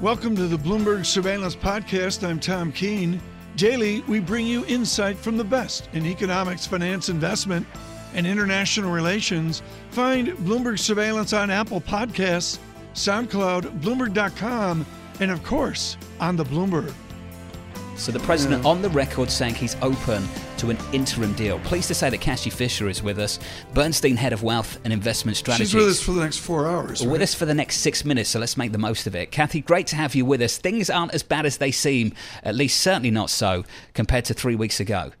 Welcome to the Bloomberg Surveillance Podcast. I'm Tom Keene. Daily, we bring you insight from the best in economics, finance, investment, and international relations. Find Bloomberg Surveillance on Apple Podcasts, SoundCloud, Bloomberg.com, and of course, on the Bloomberg. So the president on the record saying he's open to an interim deal. Pleased to say that Kathy Fisher is with us, Bernstein head of wealth and investment strategy. She's with us for the next four hours. With us for the next six minutes, so let's make the most of it. Kathy, great to have you with us. Things aren't as bad as they seem, at least certainly not so, compared to three weeks ago.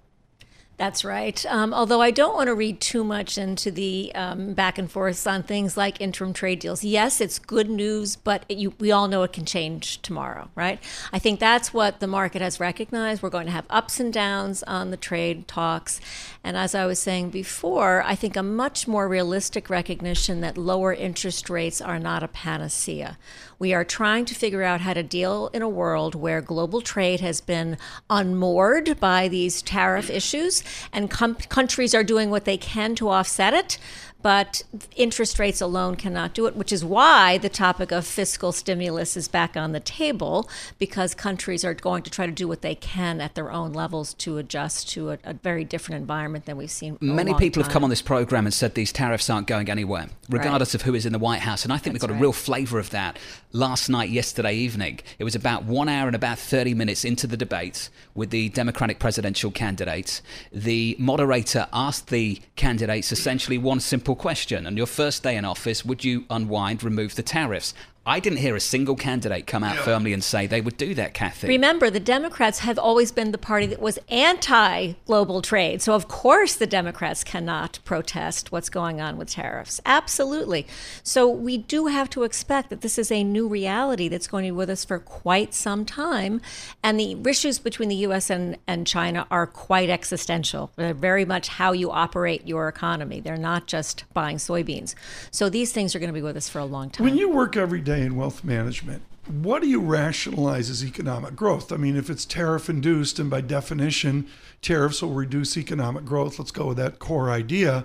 That's right. Um, although I don't want to read too much into the um, back and forth on things like interim trade deals. Yes, it's good news, but it, you, we all know it can change tomorrow, right? I think that's what the market has recognized. We're going to have ups and downs on the trade talks. And as I was saying before, I think a much more realistic recognition that lower interest rates are not a panacea. We are trying to figure out how to deal in a world where global trade has been unmoored by these tariff issues and com- countries are doing what they can to offset it but interest rates alone cannot do it, which is why the topic of fiscal stimulus is back on the table because countries are going to try to do what they can at their own levels to adjust to a, a very different environment than we've seen. Many people time. have come on this program and said these tariffs aren't going anywhere, regardless right. of who is in the White House. And I think That's we got right. a real flavour of that last night, yesterday evening. It was about one hour and about 30 minutes into the debate with the Democratic presidential candidates. The moderator asked the candidates essentially one simple simple question. On your first day in office, would you unwind, remove the tariffs? I didn't hear a single candidate come out yeah. firmly and say they would do that, Kathy. Remember, the Democrats have always been the party that was anti global trade. So, of course, the Democrats cannot protest what's going on with tariffs. Absolutely. So, we do have to expect that this is a new reality that's going to be with us for quite some time. And the issues between the U.S. and, and China are quite existential. They're very much how you operate your economy, they're not just buying soybeans. So, these things are going to be with us for a long time. When you work every day, in wealth management, what do you rationalize as economic growth? I mean, if it's tariff induced, and by definition, tariffs will reduce economic growth, let's go with that core idea.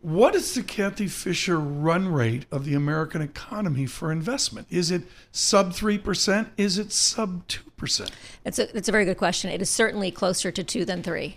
What is the Kathy Fisher run rate of the American economy for investment? Is it sub 3%? Is it sub 2%? It's a, it's a very good question. It is certainly closer to 2 than 3.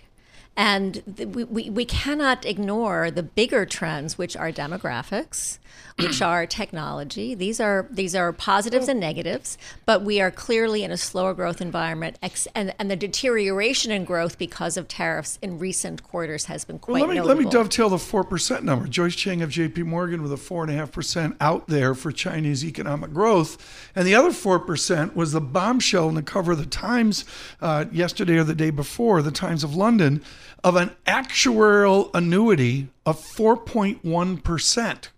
And we, we, we cannot ignore the bigger trends, which are demographics, which are technology. These are these are positives and negatives, but we are clearly in a slower growth environment, and, and the deterioration in growth because of tariffs in recent quarters has been quite. Well, let me notable. let me dovetail the four percent number. Joyce Chang of J.P. Morgan with a four and a half percent out there for Chinese economic growth, and the other four percent was the bombshell in the cover of the Times uh, yesterday or the day before, the Times of London of an actuarial annuity of 4.1%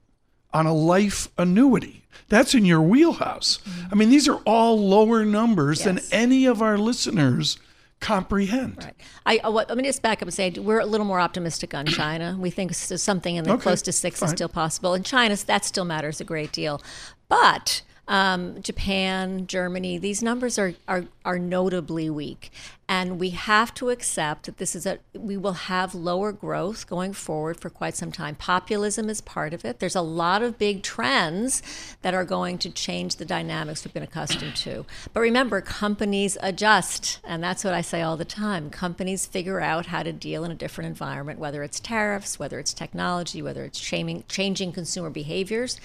on a life annuity. That's in your wheelhouse. Mm-hmm. I mean, these are all lower numbers yes. than any of our listeners comprehend. Right. I, uh, let me just back up and say we're a little more optimistic on China. We think something in the okay, close to six fine. is still possible. and China, that still matters a great deal. But um, Japan, Germany, these numbers are, are, are notably weak. And we have to accept that this is a, we will have lower growth going forward for quite some time. Populism is part of it. There's a lot of big trends that are going to change the dynamics we've been accustomed to. But remember, companies adjust. And that's what I say all the time. Companies figure out how to deal in a different environment, whether it's tariffs, whether it's technology, whether it's changing, changing consumer behaviors.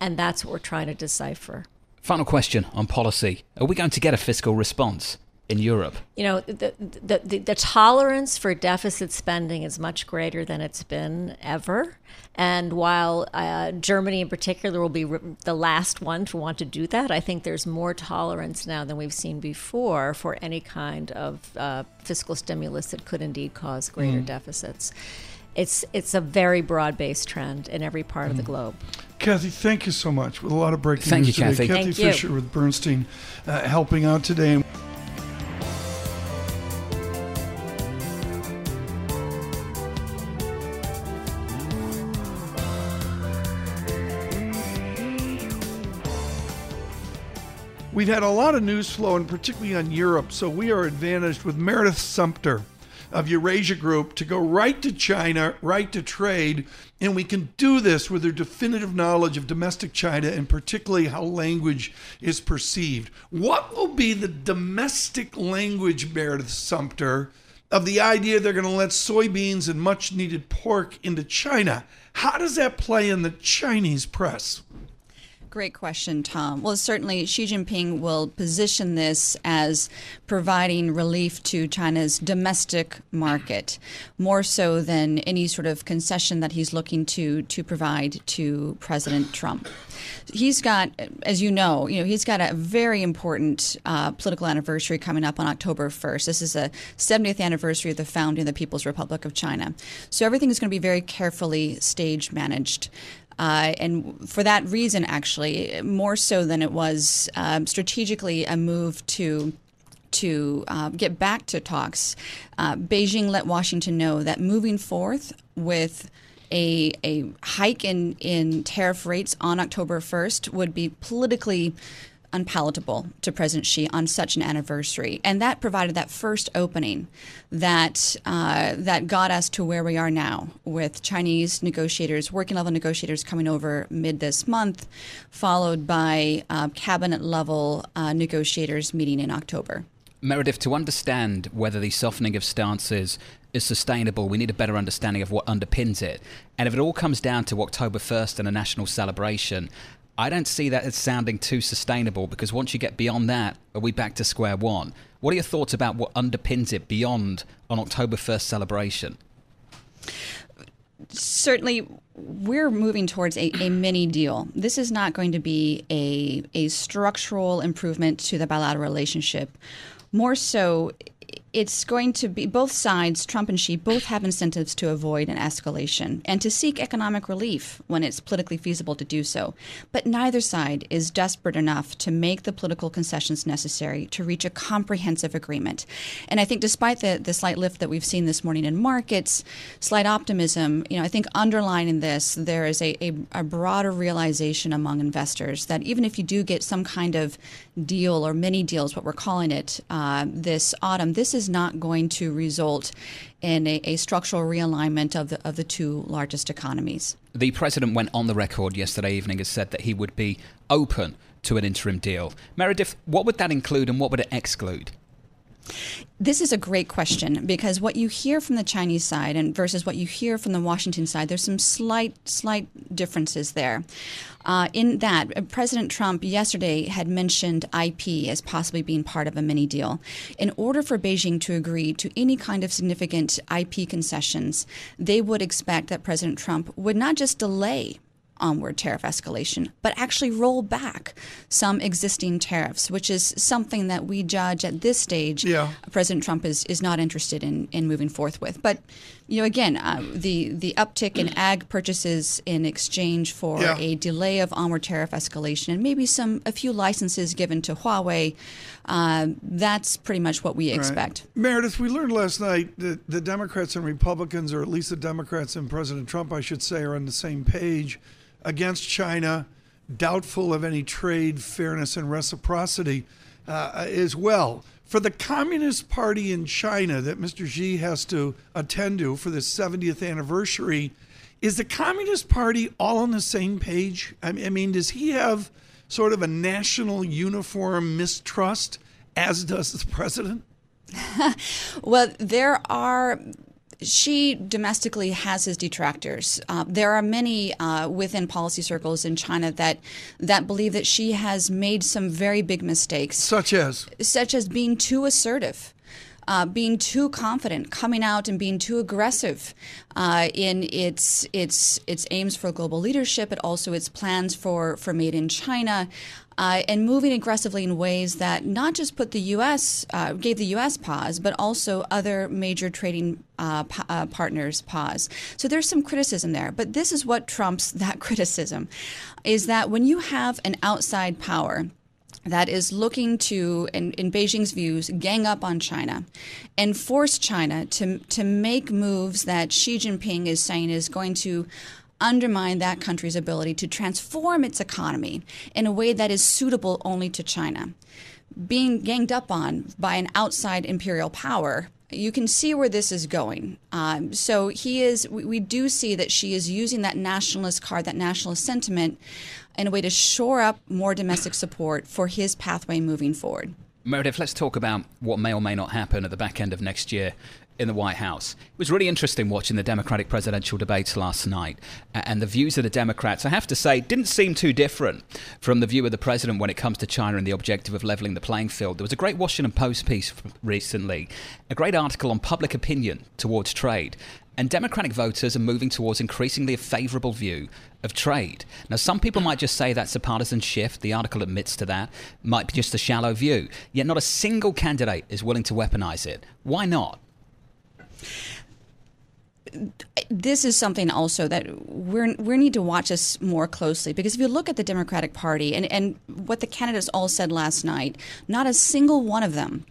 And that's what we're trying to decipher. Final question on policy. Are we going to get a fiscal response? in Europe? You know, the, the, the, the, tolerance for deficit spending is much greater than it's been ever. And while uh, Germany in particular will be re- the last one to want to do that, I think there's more tolerance now than we've seen before for any kind of uh, fiscal stimulus that could indeed cause greater mm. deficits it's it's a very broad based trend in every part mm. of the mm. globe. Kathy, thank you so much. With a lot of breaking thank news you, today. Kathy. Kathy thank Fisher you. with Bernstein uh, helping out today. We've had a lot of news flow, and particularly on Europe, so we are advantaged with Meredith Sumpter of Eurasia Group to go right to China, right to trade. And we can do this with their definitive knowledge of domestic China and particularly how language is perceived. What will be the domestic language, Meredith Sumpter, of the idea they're going to let soybeans and much needed pork into China? How does that play in the Chinese press? Great question, Tom. Well, certainly Xi Jinping will position this as providing relief to China's domestic market, more so than any sort of concession that he's looking to to provide to President Trump. He's got, as you know, you know he's got a very important uh, political anniversary coming up on October 1st. This is a 70th anniversary of the founding of the People's Republic of China. So everything is going to be very carefully stage managed. Uh, and for that reason, actually, more so than it was um, strategically a move to to uh, get back to talks, uh, Beijing let Washington know that moving forth with a, a hike in, in tariff rates on October 1st would be politically unpalatable to President Xi on such an anniversary, and that provided that first opening that uh, that got us to where we are now, with Chinese negotiators, working level negotiators coming over mid this month, followed by uh, cabinet level uh, negotiators meeting in October. Meredith, to understand whether the softening of stances is sustainable, we need a better understanding of what underpins it. And if it all comes down to October 1st and a national celebration, I don't see that as sounding too sustainable because once you get beyond that, are we back to square one? What are your thoughts about what underpins it beyond an October 1st celebration? Certainly, we're moving towards a, a mini deal. This is not going to be a, a structural improvement to the bilateral relationship. More so, it's going to be both sides, Trump and Xi, both have incentives to avoid an escalation and to seek economic relief when it's politically feasible to do so. But neither side is desperate enough to make the political concessions necessary to reach a comprehensive agreement. And I think, despite the, the slight lift that we've seen this morning in markets, slight optimism, you know, I think underlining this, there is a, a, a broader realization among investors that even if you do get some kind of deal or mini deals, what we're calling it, uh, this autumn, this is is not going to result in a, a, structural realignment of the, of the two largest economies. The president went on the record yesterday evening and said that he would be open to an interim deal. Meredith, what would that include and what would it exclude? This is a great question because what you hear from the Chinese side and versus what you hear from the Washington side, there's some slight, slight differences there. Uh, in that, uh, President Trump yesterday had mentioned IP as possibly being part of a mini deal. In order for Beijing to agree to any kind of significant IP concessions, they would expect that President Trump would not just delay onward tariff escalation, but actually roll back some existing tariffs, which is something that we judge at this stage yeah. President Trump is, is not interested in, in moving forth with. But you know, again, uh, the the uptick in ag purchases in exchange for yeah. a delay of onward tariff escalation and maybe some a few licenses given to Huawei, uh, that's pretty much what we expect. Right. Meredith, we learned last night that the Democrats and Republicans, or at least the Democrats and President Trump, I should say, are on the same page against China, doubtful of any trade fairness and reciprocity uh, as well. For the Communist Party in China that Mr. Xi has to attend to for the 70th anniversary, is the Communist Party all on the same page? I mean, does he have sort of a national uniform mistrust, as does the president? well, there are Xi domestically has his detractors. Uh, there are many uh, within policy circles in China that that believe that Xi has made some very big mistakes, such as such as being too assertive. Uh, being too confident, coming out and being too aggressive uh, in its its its aims for global leadership, but also its plans for for made in China uh, and moving aggressively in ways that not just put the U.S. Uh, gave the U.S. pause, but also other major trading uh, p- uh, partners pause. So there's some criticism there, but this is what trumps that criticism, is that when you have an outside power that is looking to, in, in, Beijing's views, gang up on China and force China to, to make moves that Xi Jinping is saying is going to undermine that country's ability to transform its economy in a way that is suitable only to China. Being ganged up on by an outside imperial power You can see where this is going. Um, so he is. We, we do see that Xi is using that nationalist card, that nationalist sentiment, in a way to shore up more domestic support for his pathway moving forward. Meredith, let's talk about what may or may not happen at the back end of next year in the White House. It was really interesting watching the Democratic presidential debates last night, and the views of the Democrats, I have to say, didn't seem too different from the view of the president when it comes to China and the objective of leveling the playing field. There was a great Washington Post piece recently, a great article on public opinion towards trade. And Democratic voters are moving towards increasingly a favourable view of trade. Now, some people might just say that's a partisan shift. The article admits to that. Might be just a shallow view. Yet, not a single candidate is willing to weaponize it. Why not? This is something also that we're we need to watch this more closely because if you look at the Democratic Party and, and what the candidates all said last night, not a single one of them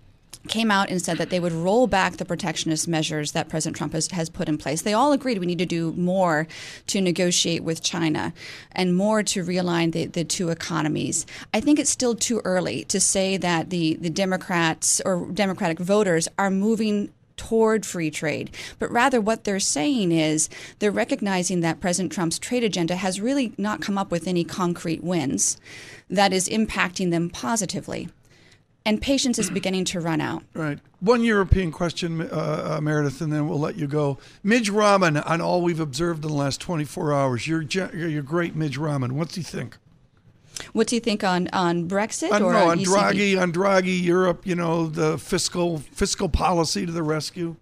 came out and said that they would roll back the protectionist measures that President Trump has, has put in place. They all agreed we need to do more to negotiate with China and more to realign the, the two economies. I think it's still too early to say that the, the Democrats or Democratic voters are moving toward free trade, but rather what they're saying is they're recognizing that President Trump's trade agenda has really not come up with any concrete wins that is impacting them positively. And patience is beginning to run out. Right. One European question, uh, uh, Meredith, and then we'll let you go. Mij Rahman, on all we've observed in the last 24 hours, you're, you're great Mij Rahman. What do you think? What do you think on on Brexit uh, or no, on, on Draghi? On Draghi, Europe, you know, the fiscal fiscal policy to the rescue.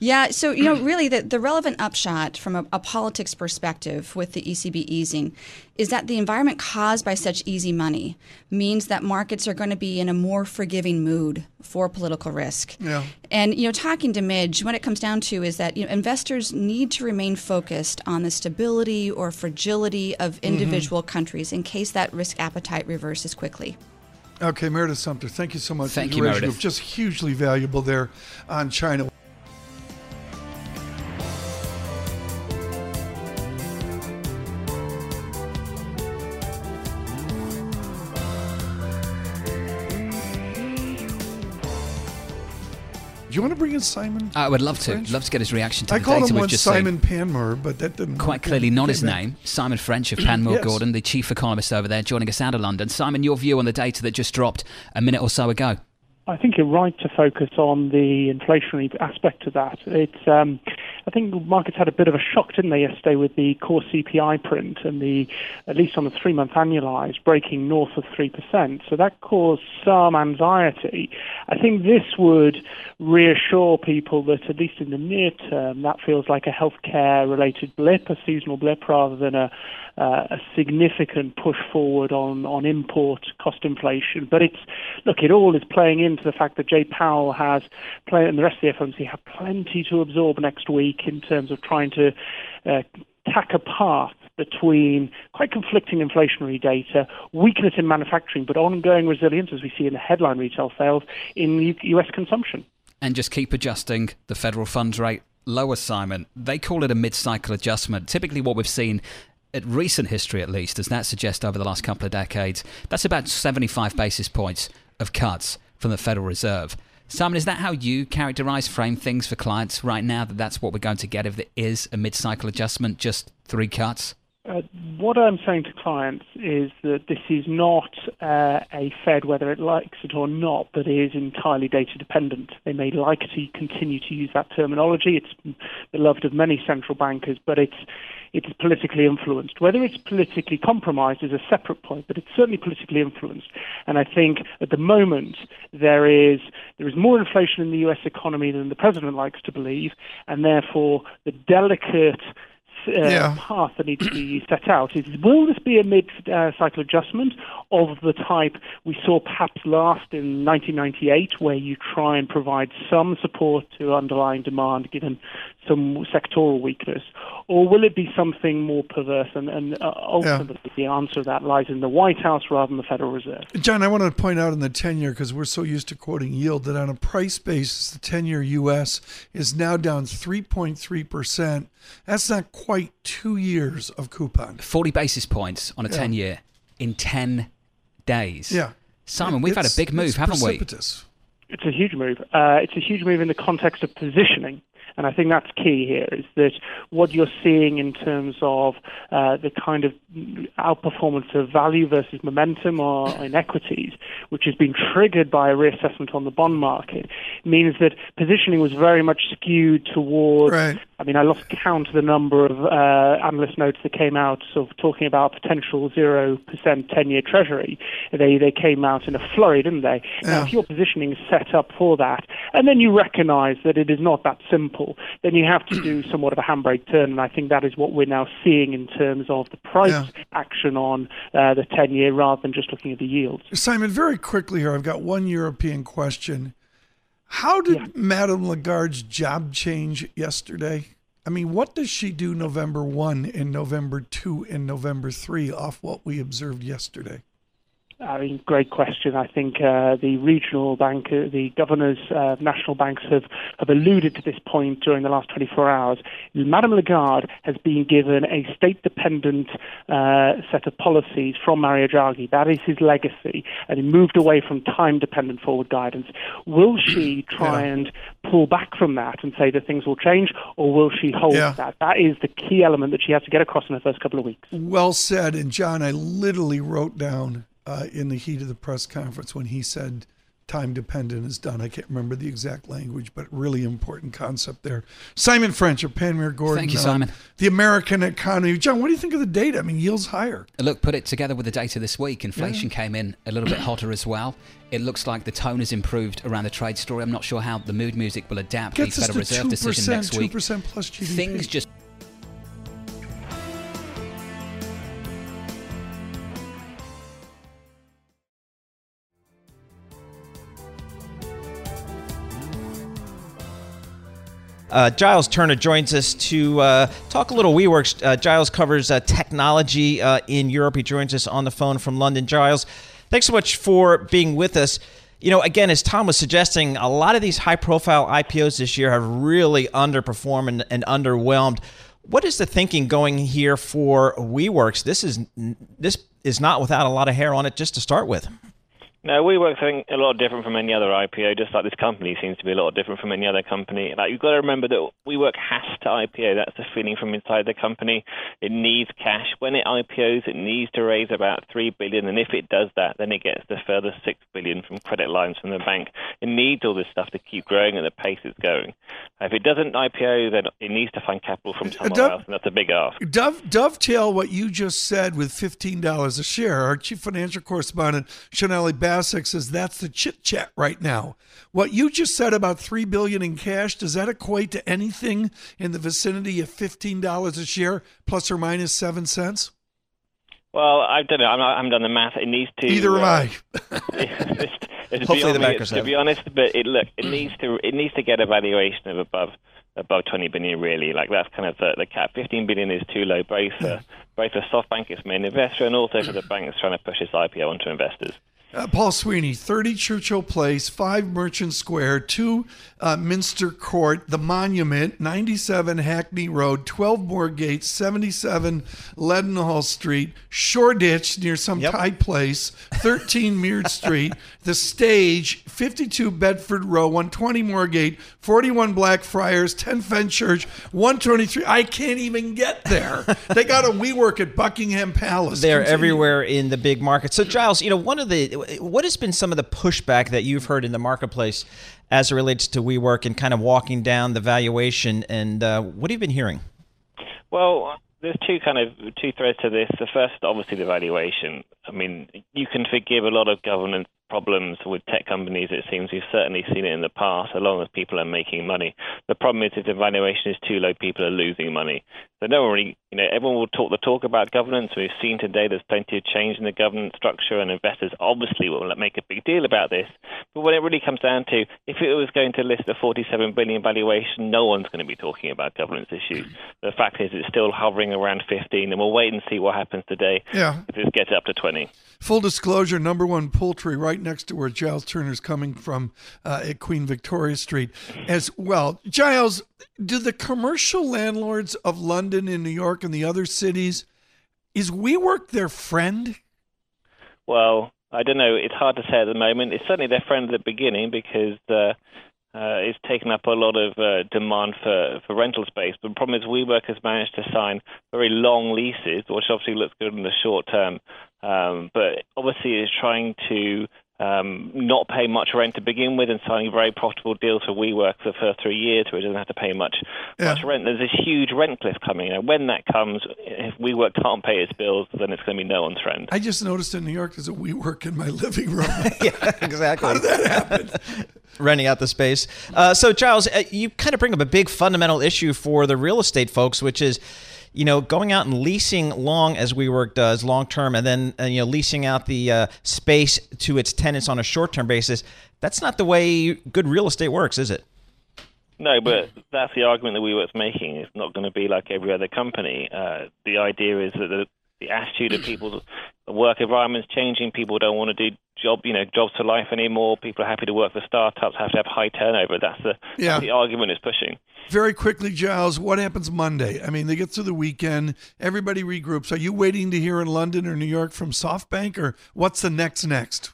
Yeah, so you know, really, the, the relevant upshot from a, a, politics perspective with the ECB easing is that the environment caused by such easy money means that markets are going to be in a more forgiving mood for political risk. Yeah. And you know, talking to Mij, what it comes down to is that you know, investors need to remain focused on the stability or fragility of mm-hmm. individual mm-hmm. countries in case that risk appetite reverses quickly. Okay, Meredith Sumpter, thank you so much. Thank you, Meredith. Just hugely valuable there on China. Want to bring in Simon? I would love to. French? Love to get his reaction to I the called data him we've once just Simon seen. Panmure, but that didn't quite clearly not his name. Simon French of Panmure yes. Gordon, the chief economist over there, joining us out of London. Simon, your view on the data that just dropped a minute or so ago? I think you're right to focus on the inflationary aspect of that. It's, um, I think markets had a bit of a shock, didn't they, yesterday with the core CPI print and the, at least on the three-month annualized, breaking north of three percent. So that caused some anxiety. I think this would reassure people that at least in the near term, that feels like a healthcare-related blip, a seasonal blip, rather than a uh, a significant push forward on, on import cost inflation. But it's look, it all is playing into the fact that Jay Powell has play, and the rest of the FOMC have plenty to absorb next week in terms of trying to uh, tack a path between quite conflicting inflationary data, weakness in manufacturing, but ongoing resilience, as we see in the headline retail sales in U.S. consumption. And just keep adjusting the federal funds rate lower, Simon. They call it a mid cycle adjustment. Typically, what we've seen at recent history at least, does that suggest over the last couple of decades, that's about 75 basis points of cuts from the Federal Reserve. Simon, is that how you characterize, frame things for clients right now, that that's what we're going to get if there is a mid cycle adjustment, just three cuts? Uh, what I'm saying to clients is that this is not uh, a Fed, whether it likes it or not, that is entirely data dependent. They may like to continue to use that terminology. It's beloved of many central bankers, but it's it's politically influenced. Whether it's politically compromised is a separate point, but it's certainly politically influenced. And I think at the moment there is there is more inflation in the U.S. economy than the president likes to believe, and therefore the delicate yeah. path that needs to be set out is will this be a mid uh, cycle adjustment of the type we saw perhaps last in 1998, where you try and provide some support to underlying demand given some sectoral weakness, or will it be something more perverse? And, and uh, ultimately, yeah. the answer to that lies in the White House rather than the Federal Reserve. John, I want to point out in the 10 year, because we're so used to quoting yield, that on a price basis, the 10 year U.S. is now down 3.3%. That's not quite two years of coupon. 40 basis points on a yeah. 10 year in 10 days. Yeah. Simon, we've had a big move, haven't precipitous. It's a huge move. Uh, it's a huge move in the context of positioning. And I think that's key here is that what you're seeing in terms of uh, the kind of outperformance of value versus momentum or in equities, which has been triggered by a reassessment on the bond market, means that positioning was very much skewed towards. Right. I mean, I lost count of the number of uh, analyst notes that came out sort of talking about potential 0% 10 year treasury. They, they came out in a flurry, didn't they? Yeah. Now, if your positioning is set up for that, and then you recognize that it is not that simple, then you have to do somewhat of a handbrake turn. And I think that is what we're now seeing in terms of the price Yeah. action on uh, the 10 year rather than just looking at the yields. Simon, very quickly here, I've got one European question. How did Madame Lagarde's job change yesterday? I mean, what does she do November 1 and November 2 and November 3 off what we observed yesterday? I mean, great question. I think uh, the regional bank, uh, the governors, uh, national banks have, have alluded to this point during the last 24 hours. Madame Lagarde has been given a state-dependent uh, set of policies from Mario Draghi. That is his legacy, and he moved away from time-dependent forward guidance. Will she try Yeah. and pull back from that and say that things will change, or will she hold Yeah. that? That is the key element that she has to get across in the first couple of weeks. Well said. And John, I literally wrote down uh, in the heat of the press conference when he said time dependent is done. I can't remember the exact language, but really important concept there. Simon French of Panmure Gordon. Thank you, uh, Simon. the American economy. John, what do you think of the data? I mean, yields higher. Look, put it together with the data this week. Inflation came in a little bit hotter as well. It looks like the tone has improved around the trade story. I'm not sure how the mood music will adapt Gets the Federal Reserve decision next week. 2% plus GDP. Things just Uh, Giles Turner joins us to uh, talk a little WeWorks. Uh, Giles covers uh, technology uh, in Europe. He joins us on the phone from London. Giles, thanks so much for being with us. You know, again, as Tom was suggesting, a lot of these high-profile IPOs this year have really underperformed and, and underwhelmed. What is the thinking going here for WeWorks? This is this is not without a lot of hair on it just to start with. No, WeWork's think a lot different from any other IPO, just like this company seems to be a lot different from any other company. Like you've got to remember that WeWork has to IPO. That's the feeling from inside the company. It needs cash. When it IPOs, it needs to raise about three billion, and if it does that, then it gets the further six billion from credit lines from the bank. It needs all this stuff to keep growing at the pace it's going. If it doesn't IPO, then it needs to find capital from somewhere Dov- else, and that's a big ask. Dove, dovetail what you just said with $15 a share. Our chief financial correspondent, Sonali Basak, says that's the chit chat right now. What you just said about 3 billion in cash, does that equate to anything in the vicinity of $15 a share, plus or minus 7 cents? Well, I've done it. I'm not, I haven't done the math. It needs to. Either am uh, I. it's, it's Hopefully the me, to be honest, but it look it needs to it needs to get a valuation of above above 20 billion really. Like that's kind of the, the cap. 15 billion is too low, both for both for SoftBank, its main investor, and also for the banks trying to push this IPO onto investors. Uh, Paul Sweeney, 30 Churchill Place, 5 Merchant Square, 2 uh, Minster Court, The Monument, 97 Hackney Road, 12 Moorgate, 77 Leadenhall Street, Shoreditch near some Yep. Thai place, 13 Meard Street, The Stage, 52 Bedford Row, 120 Moorgate, 41 Blackfriars, 10 Fenchurch, 123. I can't even get there. they got a WeWork at Buckingham Palace. They're Continue. everywhere in the big market. So, Giles, you know, one of the what has been some of the pushback that you've heard in the marketplace as it relates to WeWork and kind of walking down the valuation, and uh, what have you been hearing? Well, there's two kind of two threads to this. The first, obviously, the valuation. I mean, you can forgive a lot of governance problems with tech companies. It seems we've certainly seen it in the past, as long as people are making money. The problem is if the valuation is too low, people are losing money. So no one really, you know, everyone will talk the talk about governance. We've seen today there's plenty of change in the governance structure, and investors obviously will make a big deal about this. But when it really comes down to, if it was going to list a 47 billion valuation, no one's going to be talking about governance issues. The fact is, it's still hovering around 15, and we'll wait and see what happens today. Yeah. If this gets up to 20. Full disclosure, number one poultry right next to where Giles Turner's coming from uh, at Queen Victoria Street as well. Giles, do the commercial landlords of London and New York and the other cities, is WeWork their friend? Well, I don't know. It's hard to say at the moment. It's certainly their friend at the beginning because uh, uh, it's taken up a lot of uh, demand for, for rental space. But the problem is WeWork has managed to sign very long leases, which obviously looks good in the short term. Um, but obviously is trying to um, not pay much rent to begin with and signing very profitable deals for WeWork for the first three years where it doesn't have to pay much yeah. much rent. There's this huge rent cliff coming. And when that comes, if WeWork can't pay its bills, then it's going to be no one's friend. I just noticed in New York there's a WeWork in my living room. yeah, exactly. How did that happen? Renting out the space. Uh, so, Giles, uh, you kind of bring up a big fundamental issue for the real estate folks, which is you know, going out and leasing long as WeWork does, long term, and then uh, you know leasing out the uh, space to its tenants on a short term basis. That's not the way good real estate works, is it? No, but that's the argument that WeWork's making. It's not going to be like every other company. Uh, the idea is that the, the attitude of people's work environment's changing. People don't want to do job, you know, jobs for life anymore. People are happy to work for startups, have to have high turnover. That's the, yeah. that's the argument is pushing. Very quickly, Giles, what happens Monday? I mean, they get through the weekend, everybody regroups. Are you waiting to hear in London or New York from SoftBank, or what's the next next?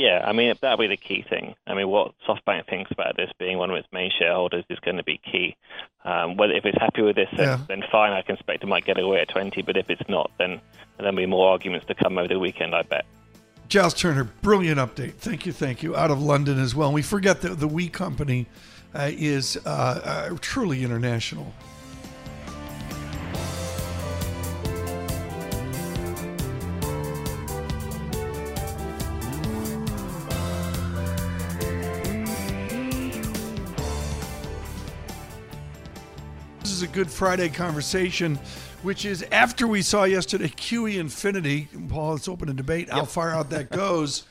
Yeah, I mean that'll be the key thing. I mean, what SoftBank thinks about this being one of its main shareholders is going to be key. Um, whether if it's happy with this, yeah. then, fine. I can expect it might get away at twenty. But if it's not, then there'll be more arguments to come over the weekend. I bet. Giles Turner, brilliant update. Thank you, thank you. Out of London as well. And we forget that the We Company uh, is uh, uh, truly international. Is a Good Friday conversation which is after we saw yesterday QE Infinity. Paul, let's open a debate yep. how far out that goes.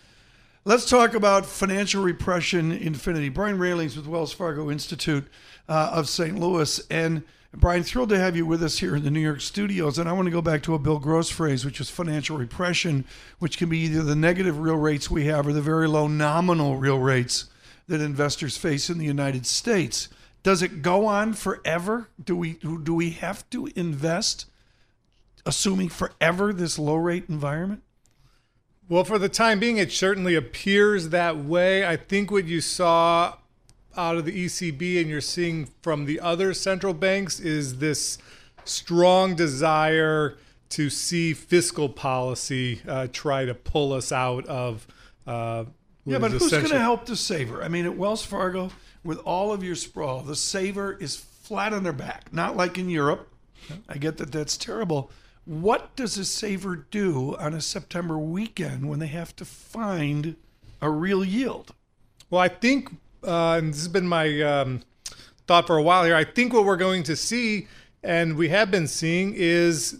Let's talk about financial repression infinity. Brian Rehlings with Wells Fargo Institute uh, of St. Louis. And Brian, thrilled to have you with us here in the New York studios. And I want to go back to a Bill Gross phrase, which is financial repression, which can be either the negative real rates we have or the very low nominal real rates that investors face in the United States. Does it go on forever? Do we do we have to invest, assuming forever this low rate environment? Well, for the time being, it certainly appears that way. I think what you saw out of the ECB and you're seeing from the other central banks is this strong desire to see fiscal policy uh, try to pull us out of. Uh, yeah, but who's going to help the saver? I mean, at Wells Fargo, with all of your sprawl. The saver is flat on their back, not like in Europe. I get that that's terrible. What does a saver do on a September weekend when they have to find a real yield? Well, I think, uh, and this has been my um, thought for a while here, I think what we're going to see, and we have been seeing, is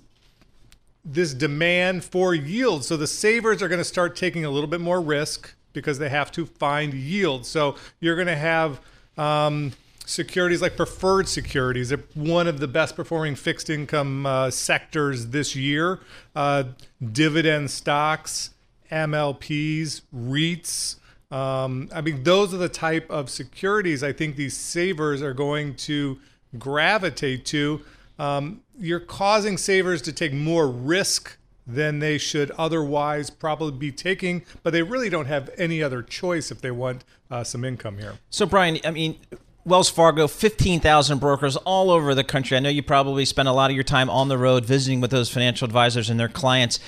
this demand for yield. So the savers are going to start taking a little bit more risk because they have to find yield. So you're going to have um, securities like preferred securities. They're one of the best performing fixed income uh, sectors this year. Uh, dividend stocks, MLPs, REITs. Um, I mean, those are the type of securities I think these savers are going to gravitate to. Um, you're causing savers to take more risk than they should otherwise probably be taking, but they really don't have any other choice if they want uh, some income here. So, Brian, I mean, Wells Fargo, 15,000 brokers all over the country. I know you probably spend a lot of your time on the road visiting with those financial advisors and their clients.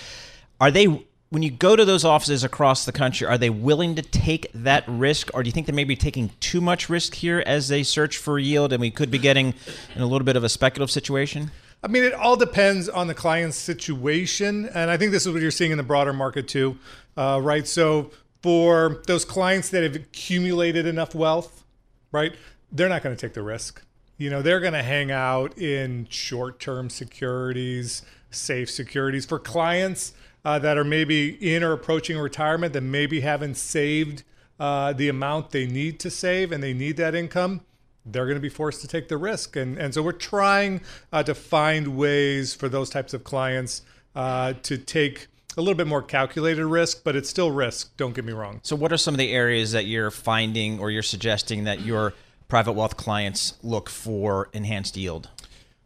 Are they, when you go to those offices across the country, are they willing to take that risk, or do you think they may be taking too much risk here as they search for yield and we could be getting in a little bit of a speculative situation? I mean, it all depends on the client's situation. And I think this is what you're seeing in the broader market too, uh, right? So for those clients that have accumulated enough wealth, right, they're not going to take the risk. You know, they're going to hang out in short term securities, safe securities. For clients uh, that are maybe in or approaching retirement that maybe haven't saved uh, the amount they need to save and they need that income, they're going to be forced to take the risk. And, and so we're trying uh, to find ways for those types of clients uh, to take a little bit more calculated risk, but it's still risk. Don't get me wrong. So, what are some of the areas that you're finding or you're suggesting that your private wealth clients look for enhanced yield?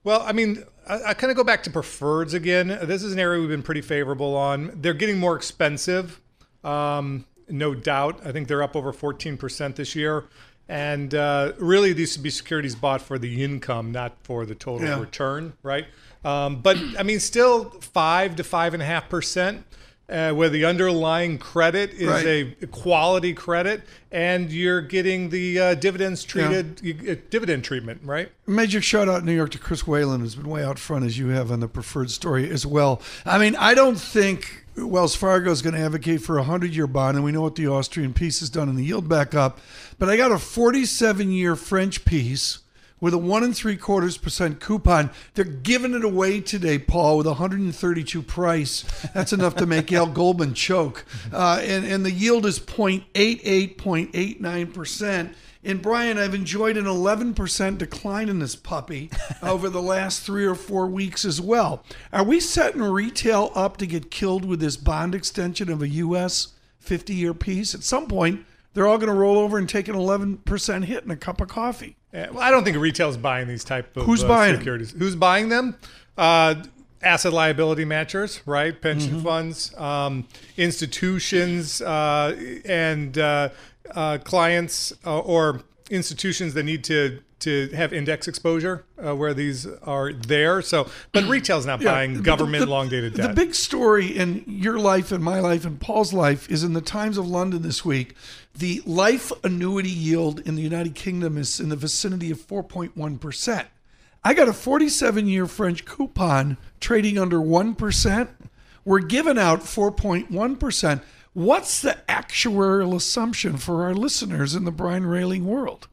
Well, I mean, I, I kind of go back to preferreds again. This is an area we've been pretty favorable on. They're getting more expensive um, no doubt. I think they're up over 14% this year. And uh, really, these should be securities bought for the income, not for the total Yeah. return, right? Um, but I mean, still five to five and a half percent, uh, where the underlying credit is Right. a quality credit, and you're getting the uh, dividends treated you get dividend treatment, right? Major shout out in New York to Chris Whalen, who's been way out front as you have on the preferred story as well. I mean, I don't think Wells Fargo is going to advocate for a 100 year bond, and we know what the Austrian piece has done in the yield back up. But I got a 47 year French piece with a one and three quarters percent coupon. They're giving it away today, Paul, with a 132 price. That's enough to make Al Goldman choke. Uh, and, and the yield is 0.88, 0.89 percent. And Brian, I've enjoyed an 11% decline in this puppy over the last three or four weeks as well. Are we setting retail up to get killed with this bond extension of a U.S. 50 year piece? At some point, they're all going to roll over and take an 11% hit in a cup of coffee. Well, I don't think retail's buying these type of Who's uh, buying securities. Who's buying them? Uh, asset liability matchers, right? Pension Mm-hmm. funds, um, institutions, uh, and uh, uh, clients uh, or institutions that need to to have index exposure uh, where these are there. So, but retail's not Yeah, buying but the- government the- long dated debt. The big story in your life and my life and Paul's life is in the Times of London this week. The life annuity yield in the United Kingdom is in the vicinity of 4.1%. I got a 47 year French coupon trading under 1%. We're giving out 4.1%. What's the actuarial assumption for our listeners in the Brian Rehling world?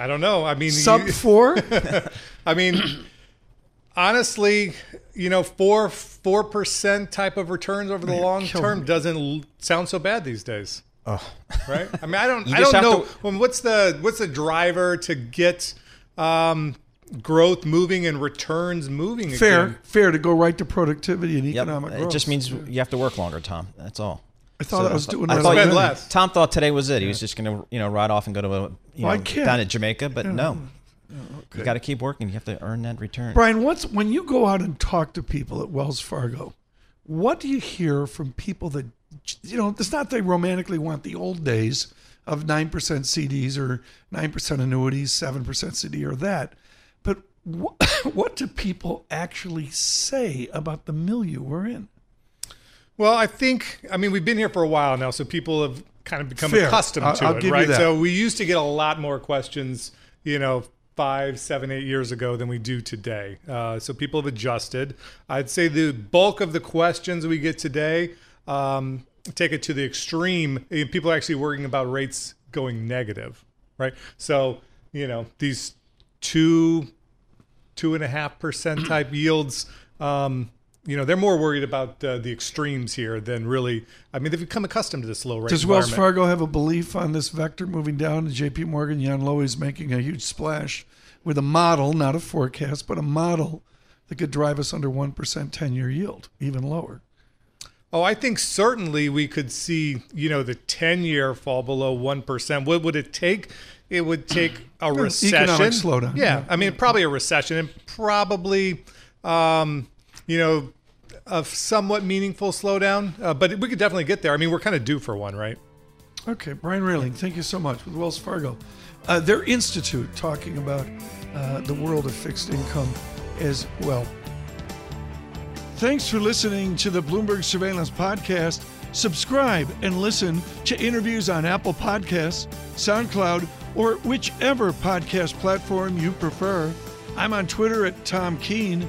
I don't know. I mean, Sub you- four? I mean, honestly, you know, four four percent type of returns over the long term me. doesn't l- sound so bad these days. Oh, right? I mean, I don't. I don't know. to- Well, what's the what's the driver to get um, growth moving and returns moving? fair, Again? fair to go right to productivity and Yep. economic It growth. just means you have to work longer, Tom. That's all. I thought I was doing I thought good. less. Tom thought today was it. He was just going to, you know, ride off and go to a, you Well, know, down at Jamaica. But no, oh, you got to keep working. You have to earn that return. Brian, what's when you go out and talk to people at Wells Fargo, what do you hear from people that you know? It's not they romantically want the old days of nine percent CDs or nine percent annuities, seven percent CD or that, but what, what do people actually say about the milieu we're in? Well, I think I mean we've been here for a while now, so people have kind of become Fair. accustomed I'll- to I'll it, right? So we used to get a lot more questions, you know, five, seven, eight years ago than we do today. Uh, so people have adjusted. I'd say the bulk of the questions we get today um, take it to the extreme. People are actually worrying about rates going negative, right? So you know these two two and a half percent type yields. Um, you know, they're more worried about uh, the extremes here than really. I mean, they've become accustomed to this low rate Does Wells. Fargo have a belief on this vector moving down? And J.P. Morgan, Jan Loeys is making a huge splash with a model, not a forecast, but a model that could drive us under one percent ten-year yield, even lower. Oh, I think certainly we could see, you know, the 10 year fall below 1%. What would it take? It would take a recession. economic slowdown, Yeah. yeah. I mean, probably a recession and probably, um, you know, a somewhat meaningful slowdown. Uh, but we could definitely get there. I mean, we're kind of due for one, right? Okay, Brian Rehling, thank you so much with Wells Fargo. Uh, their institute talking about uh, the world of fixed income as well. Thanks for listening to the Bloomberg Surveillance Podcast. Subscribe and listen to interviews on Apple Podcasts, SoundCloud, or whichever podcast platform you prefer. I'm on Twitter at Tom Keene.